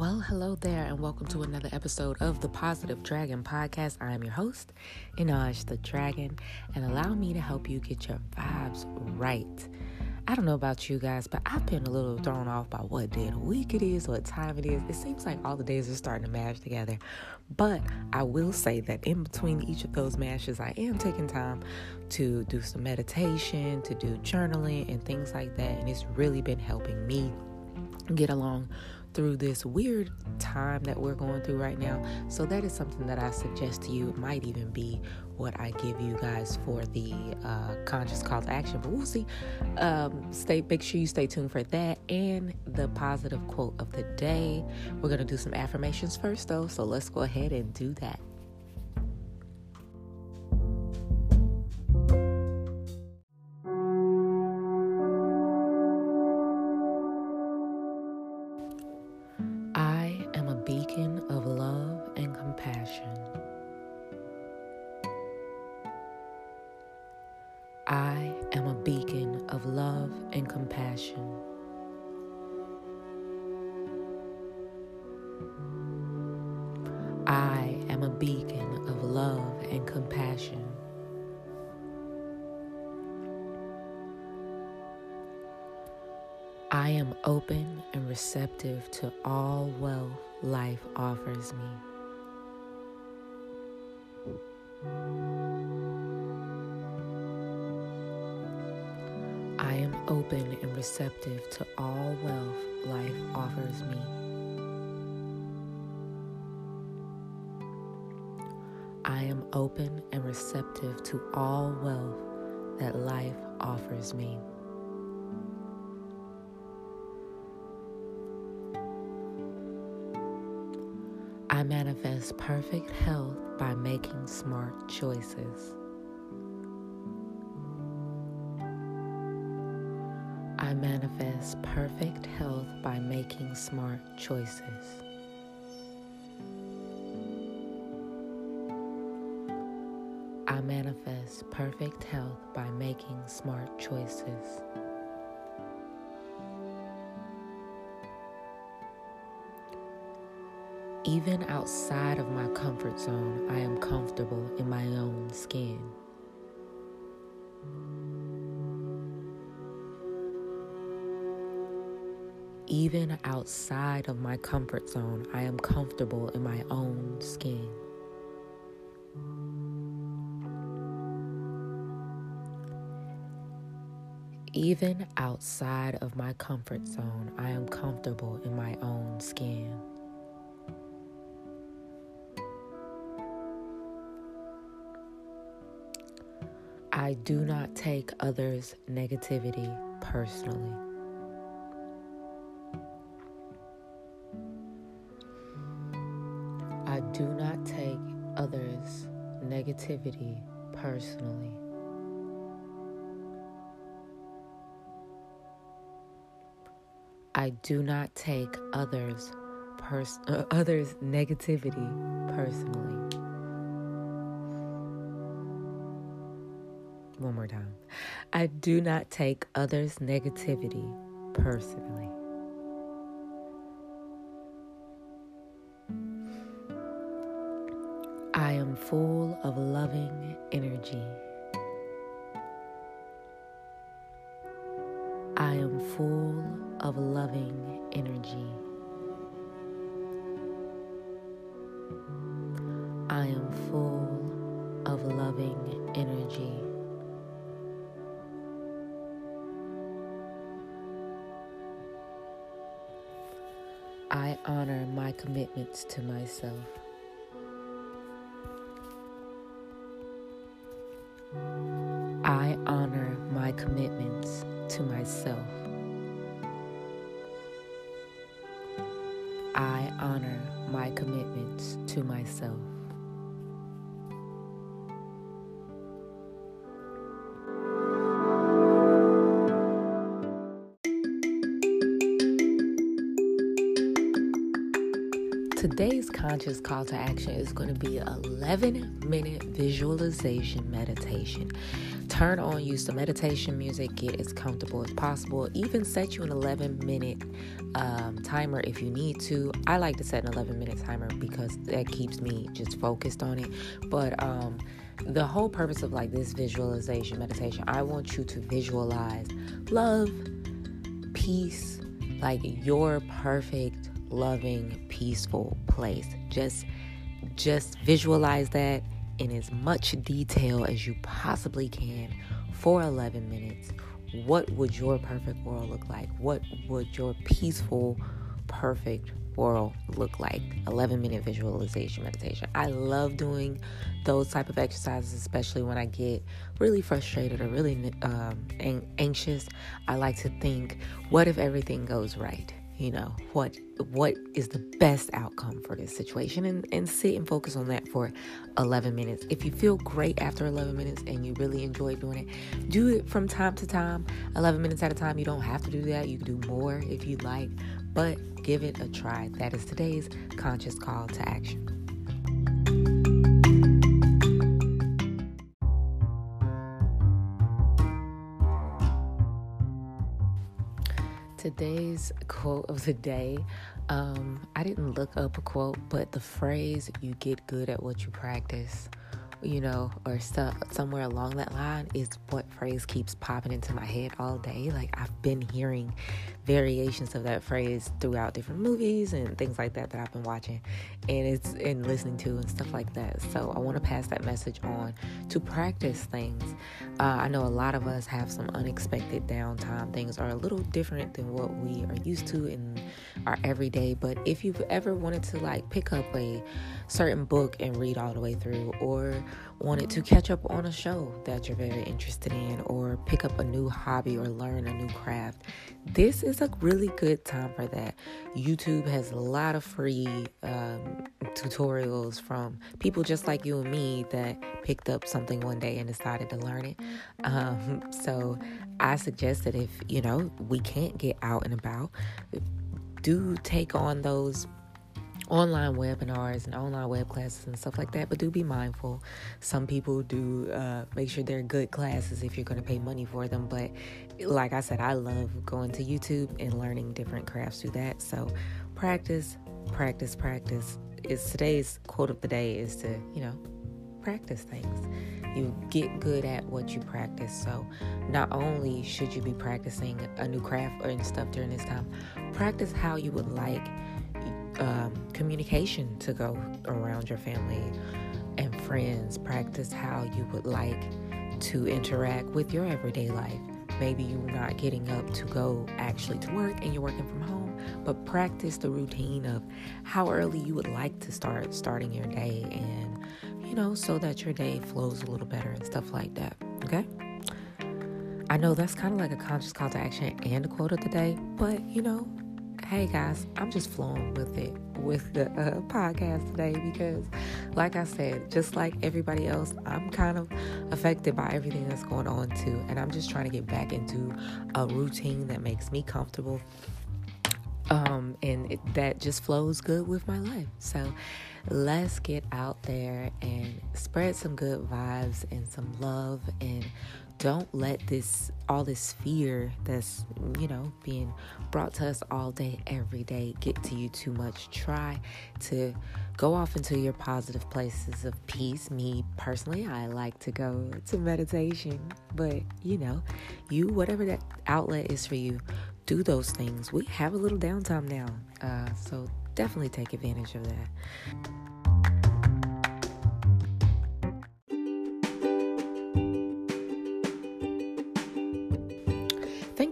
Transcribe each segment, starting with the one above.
Well, hello there, and welcome to another episode of the Positive Dragon Podcast. I am your host, Einaj the Dragon, and allow me to help you get your vibes right. I don't know about you guys, but I've been a little thrown off by what day of the week it is, what time it is. It seems like all the days are starting to mash together. But I will say that in between each of those mashes, I am taking time to do some meditation, to do journaling, and things like that. And it's really been helping me get along through this weird time that we're going through right now. So that is something that I suggest to you. It might even be what I give you guys for the uh, conscious call to action, but we'll see. Um, stay, make sure you stay tuned for that and the positive quote of the day. We're gonna do some affirmations first, though. So let's go ahead and do that. Compassion. I am open and receptive to all wealth life offers me. I am open and receptive to all wealth life offers me. I am open and receptive to all wealth that life offers me. I manifest perfect health by making smart choices. I manifest perfect health by making smart choices. I manifest perfect health by making smart choices. Even outside of my comfort zone, I am comfortable in my own skin. Even outside of my comfort zone, I am comfortable in my own skin. Even outside of my comfort zone, I am comfortable in my own skin. I do not take others' negativity personally. I do not take others' negativity personally. I do not take others pers- uh, others negativity personally. One more time. I do not take others negativity personally. I am full of loving energy. I am full of loving energy. I am full of loving energy. I honor my commitments to myself. I honor my commitments to myself. I honor my commitments to myself. Today's conscious call to action is going to be 11 minute visualization meditation. turn on, use the meditation music, get as comfortable as possible. Even set you an 11 minute um, timer if you need to. I like to set an 11 minute timer because that keeps me just focused on it. But um, the whole purpose of like this visualization meditation, I want you to visualize love, peace, like your perfect, loving, peaceful place. Just just visualize that in as much detail as you possibly can for 11 minutes. What would your perfect world look like? What would your peaceful, perfect world look like 11 minute visualization meditation i love doing those type of exercises especially when i get really frustrated or really um, anxious i like to think what if everything goes right you know what what is the best outcome for this situation? And, and sit and focus on that for 11 minutes. If you feel great after 11 minutes and you really enjoy doing it do it from time to time. 11 minutes at a time you don't have to do that. You can do more if you like but give it a try. That is today's conscious call to action today's quote of the day. Um, I didn't look up a quote, but the phrase "you get good at what you practice," you know, or stuff somewhere along that line is what phrase keeps popping into my head all day. Like I've been hearing variations of that phrase throughout different movies and things like that that I've been watching and it's and listening to and stuff like that. So I want to pass that message on to practice things. Uh, I know a lot of us have some unexpected downtime. Things are a little different than what we are used to in our everyday. But if you've ever wanted to like pick up a certain book and read all the way through, or wanted to catch up on a show that you're very interested in, or pick up a new hobby or learn a new craft, this is a really good time for that. YouTube has a lot of free um, tutorials from people just like you and me that picked up something one day and decided to learn it. Um, so I suggest that if you know we can't get out and about, do take on those online webinars and online web classes and stuff like that but do be mindful. Some people do uh, make sure they're good classes if you're going to pay money for them but like i said i love going to youtube and learning different crafts through that so practice practice practice. Is today's quote of the day is to you know practice things. You get good at what you practice so not only should you be practicing a new craft or stuff during this time practice how you would like um, communication to go around your family and friends. Practice how you would like to interact with your everyday life. Maybe you're not getting up to go actually to work and you're working from home, but practice the routine of how early you would like to start starting your day and, you know, so that your day flows a little better and stuff like that. Okay? I know that's kind of like a conscious call to action and a quote of the day, but you know, hey guys, I'm just flowing with it with the uh, podcast today because, like I said, just like everybody else, I'm kind of affected by everything that's going on too. And I'm just trying to get back into a routine that makes me comfortable um, and it, that just flows good with my life. So let's get out there and spread some good vibes and some love and don't let this all this fear that's you know being brought to us all day every day get to you too much. Try to go off into your positive places of peace. Me personally i like to go to meditation but you know you whatever that outlet is for you do those things. We have a little downtime now uh, so definitely take advantage of that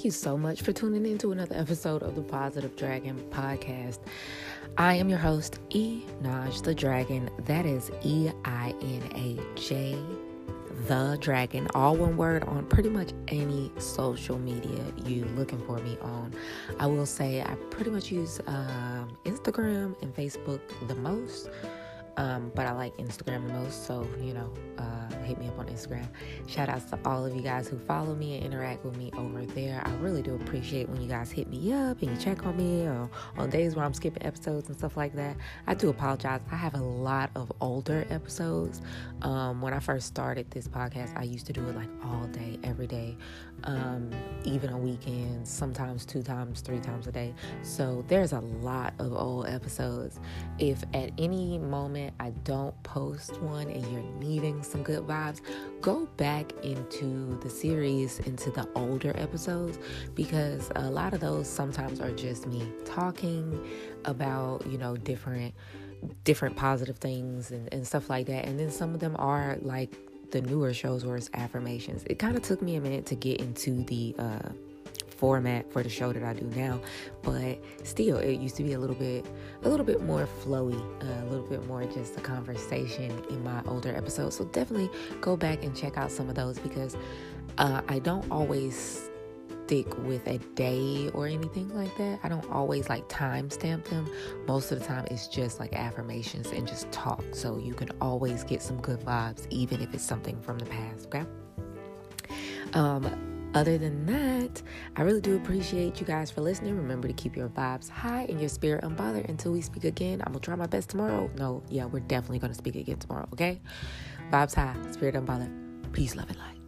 Thank you so much for tuning in to another episode of the Positive Dragon podcast. I am your host, E Naj the Dragon. That is E I N A J the Dragon, all one word on pretty much any social media you looking for me on. I will say I pretty much use um, Instagram and Facebook the most. Um, but I like Instagram the most, so you know, uh, hit me up on Instagram. Shout outs to all of you guys who follow me and interact with me over there. I really do appreciate when you guys hit me up and you check on me or on days where I'm skipping episodes and stuff like that. I do apologize. I have a lot of older episodes. Um, when I first started this podcast, I used to do it like all day, every day, um, even on weekends, sometimes two times, three times a day. So there's a lot of old episodes. If at any moment I don't post one and you're needing some good vibes, go back into the series, into the older episodes, because a lot of those sometimes are just me talking about, you know, different different positive things and, and stuff like that. And then some of them are like the newer shows where it's affirmations. It kind of took me a minute to get into the uh, format for the show that I do now, but still, it used to be a little bit, a little bit more flowy, a little bit more just a conversation in my older episodes. So definitely go back and check out some of those because uh, I don't always stick with a day or anything like that. I don't always like timestamp them. Most of the time, it's just like affirmations and just talk. So you can always get some good vibes, even if it's something from the past. Okay. Um, other than that, I really do appreciate you guys for listening. Remember to keep your vibes high and your spirit unbothered until we speak again. I'm gonna try my best tomorrow. No, yeah, we're definitely gonna speak again tomorrow, okay? Vibes high, spirit unbothered. Peace, love, and light.